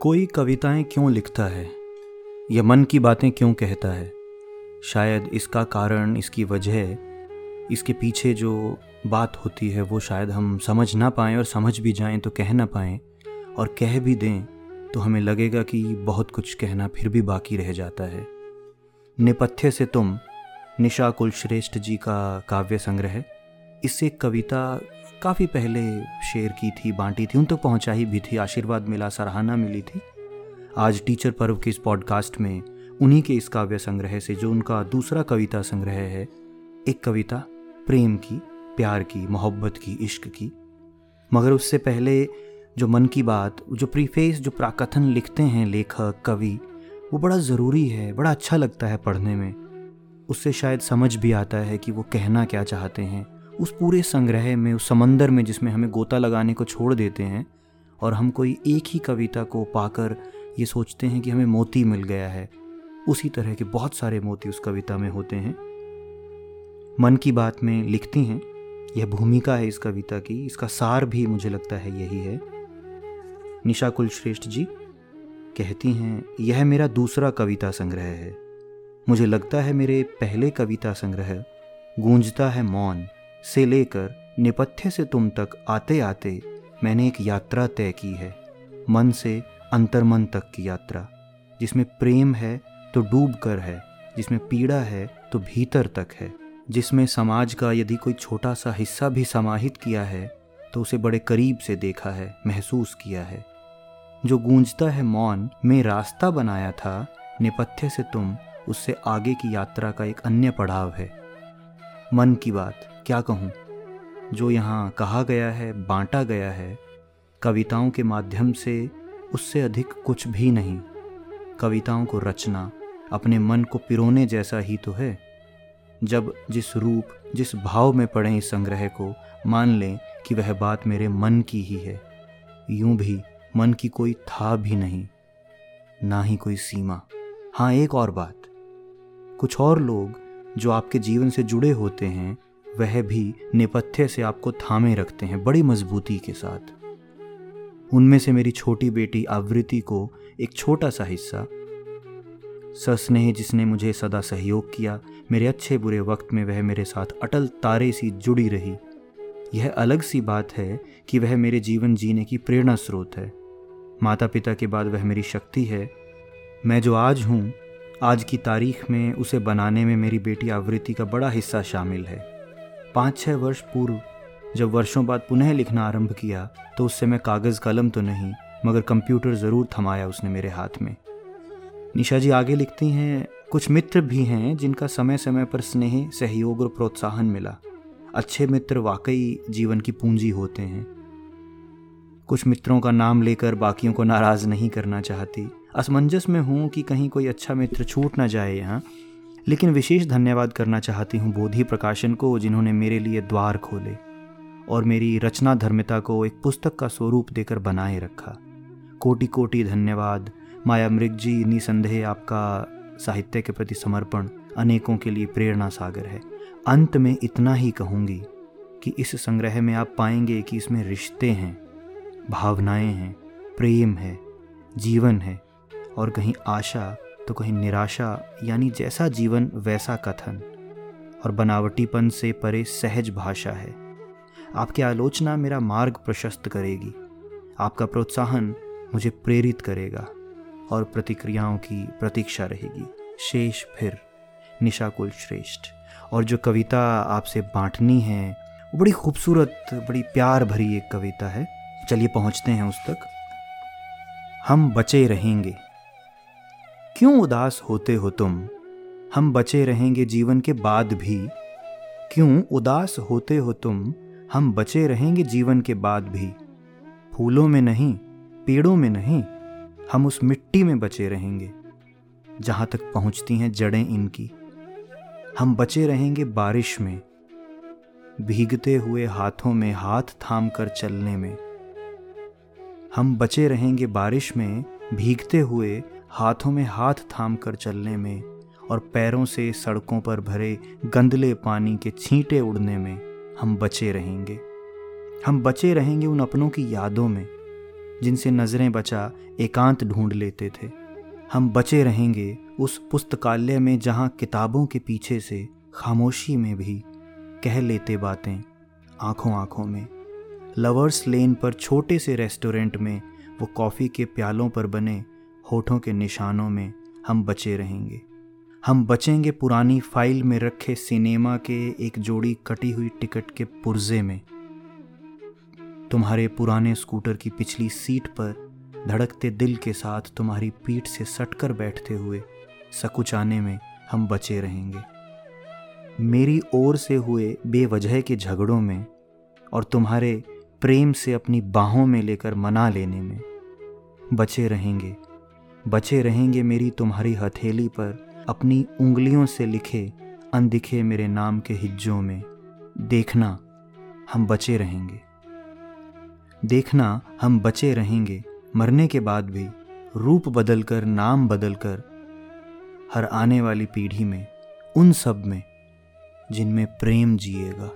कोई कविताएँ क्यों लिखता है? या मन की बातें क्यों कहता है? शायद इसका कारण, इसकी वजह, इसके पीछे जो बात होती है, वो शायद हम समझ ना पाएँ और समझ भी जाएँ तो कह ना पाएँ। और कह भी दें तो हमें लगेगा कि बहुत कुछ कहना फिर भी बाकी रह जाता है। नेपथ्य से तुम निशा कुलश्रेष्ठ जी का काव्य संग्रह। इससे कविता काफ़ी पहले शेयर की थी, बांटी थी, उन तक तो पहुंचाई भी थी, आशीर्वाद मिला, सराहना मिली थी। आज टीचर पर्व के इस पॉडकास्ट में उन्हीं के इस काव्य संग्रह से जो उनका दूसरा कविता संग्रह है, एक कविता, प्रेम की, प्यार की, मोहब्बत की, इश्क की। मगर उससे पहले जो मन की बात, जो प्रीफेस, जो प्राकथन लिखते हैं लेखक, कवि, वो बड़ा ज़रूरी है, बड़ा अच्छा लगता है पढ़ने में। उससे शायद समझ भी आता है कि वो कहना क्या चाहते हैं। उस पूरे संग्रह में, उस समंदर में जिसमें हमें गोता लगाने को छोड़ देते हैं और हम कोई एक ही कविता को पाकर ये सोचते हैं कि हमें मोती मिल गया है। उसी तरह के बहुत सारे मोती उस कविता में होते हैं। मन की बात में लिखती हैं, यह भूमिका है इस कविता की, इसका सार भी मुझे लगता है यही है। निशा कुलश्रेष्ठ जी कहती हैं, यह मेरा दूसरा कविता संग्रह है। मुझे लगता है मेरे पहले कविता संग्रह गूंजता है मौन। से लेकर निपथ्य से तुम तक आते आते मैंने एक यात्रा तय की है, मन से अंतर्मन तक की यात्रा। जिसमें प्रेम है तो डूब कर है, जिसमें पीड़ा है तो भीतर तक है। जिसमें समाज का यदि कोई छोटा सा हिस्सा भी समाहित किया है तो उसे बड़े करीब से देखा है, महसूस किया है। जो गूंजता है मौन में रास्ता बनाया था, नेपथ्य से तुम उससे आगे की यात्रा का एक अन्य पड़ाव है। मन की बात। क्या कहूँ? जो यहाँ कहा गया है, बांटा गया है, कविताओं के माध्यम से उससे अधिक कुछ भी नहीं। कविताओं को रचना अपने मन को पिरोने जैसा ही तो है। जब जिस रूप, जिस भाव में पढ़ें इस संग्रह को, मान लें कि वह बात मेरे मन की ही है। यूँ भी मन की कोई था भी नहीं, ना ही कोई सीमा। हाँ एक और बात। कुछ और लोग जो आपके जीवन से जुड़े होते हैं वह भी नेपथ्य से आपको थामे रखते हैं बड़ी मजबूती के साथ। उनमें से मेरी छोटी बेटी आवृत्ति को एक छोटा सा हिस्सा, सस्नेह जिसने मुझे सदा सहयोग किया, मेरे अच्छे बुरे वक्त में वह मेरे साथ अटल तारे सी जुड़ी रही। यह अलग सी बात है कि वह मेरे जीवन जीने की प्रेरणा स्रोत है। माता पिता के बाद वह मेरी शक्ति है। मैं जो आज हूँ, आज की तारीख में उसे बनाने में मेरी बेटी आवृत्ति का बड़ा हिस्सा शामिल है। पाँच छः वर्ष पूर्व, जब वर्षों बाद पुनः लिखना आरंभ किया तो उससे मैं कागज़ कलम तो नहीं, मगर कंप्यूटर ज़रूर थमाया उसने मेरे हाथ में। निशा जी आगे लिखती हैं, कुछ मित्र भी हैं, जिनका समय समय पर स्नेह, सहयोग और प्रोत्साहन मिला। अच्छे मित्र वाकई जीवन की पूंजी होते हैं। कुछ मित्रों का नाम लेकर बाकियों को नाराज़ नहीं करना चाहती। असमंजस में हूँ कि कहीं कोई अच्छा मित्र छूट ना जाए यहाँ। लेकिन विशेष धन्यवाद करना चाहती हूँ बोधि प्रकाशन को, जिन्होंने मेरे लिए द्वार खोले और मेरी रचना धर्मिता को एक पुस्तक का स्वरूप देकर बनाए रखा। कोटि कोटि धन्यवाद। माया मृग जी, निसंदेह आपका साहित्य के प्रति समर्पण, अनेकों के लिए प्रेरणा सागर है। अंत में इतना ही कहूँगी कि इस संग्रह में आप पाएँगे कि इसमें रिश्ते हैं, भावनाएँ हैं, प्रेम है, जीवन है और कहीं आशा तो कहीं निराशा यानी जैसा जीवन वैसा कथन। और बनावटीपन से परे सहज भाषा है। आपकी आलोचना मेरा मार्ग प्रशस्त करेगी। आपका प्रोत्साहन मुझे प्रेरित करेगा। और प्रतिक्रियाओं की प्रतीक्षा रहेगी। शेष फिर निशाकुल श्रेष्ठ। और जो कविता आपसे बांटनी है, वो बड़ी खूबसूरत, बड़ी प्यार भरी एक कविता है। चलिए पहुँचते हैं उस तक। हम बचे रहेंगे। क्यों उदास होते हो तुम? हम बचे रहेंगे जीवन के बाद भी। क्यों उदास होते हो तुम? हम बचे रहेंगे जीवन के बाद भी। फूलों में नहीं, पेड़ों में नहीं, हम उस मिट्टी में बचे रहेंगे। जहाँ तक पहुँचती हैं जड़ें इनकी। हम बचे रहेंगे बारिश में। भीगते हुए हाथों में हाथ थाम कर चलने में। हम बचे रहेंगे बारिश में, भीगते हुए हाथों में हाथ थाम कर चलने में और पैरों से सड़कों पर भरे गंदले पानी के छींटे उड़ने में हम बचे रहेंगे। हम बचे रहेंगे उन अपनों की यादों में, जिनसे नज़रें बचा एकांत ढूंढ लेते थे। हम बचे रहेंगे उस पुस्तकालय में जहाँ किताबों के पीछे से खामोशी में भी कह लेते बातें आँखों आँखों में। लवर्स लेन पर छोटे से रेस्टोरेंट में वो कॉफ़ी के प्यालों पर बने होठों के निशानों में हम बचे रहेंगे। हम बचेंगे पुरानी फ़ाइल में रखे सिनेमा के एक जोड़ी कटी हुई टिकट के पुर्जे में। तुम्हारे पुराने स्कूटर की पिछली सीट पर धड़कते दिल के साथ तुम्हारी पीठ से सटकर बैठते हुए सकुचाने में हम बचे रहेंगे। मेरी ओर से हुए बेवजह के झगड़ों में और तुम्हारे प्रेम से अपनी बाहों में लेकर मना लेने में बचे रहेंगे। बचे रहेंगे मेरी तुम्हारी हथेली पर, अपनी उंगलियों से लिखे अनदिखे मेरे नाम के हिज्जों में। देखना, हम बचे रहेंगे। देखना, हम बचे रहेंगे। मरने के बाद भी रूप बदलकर, नाम बदलकर, हर आने वाली पीढ़ी में, उन सब में, जिनमें प्रेम जिएगा।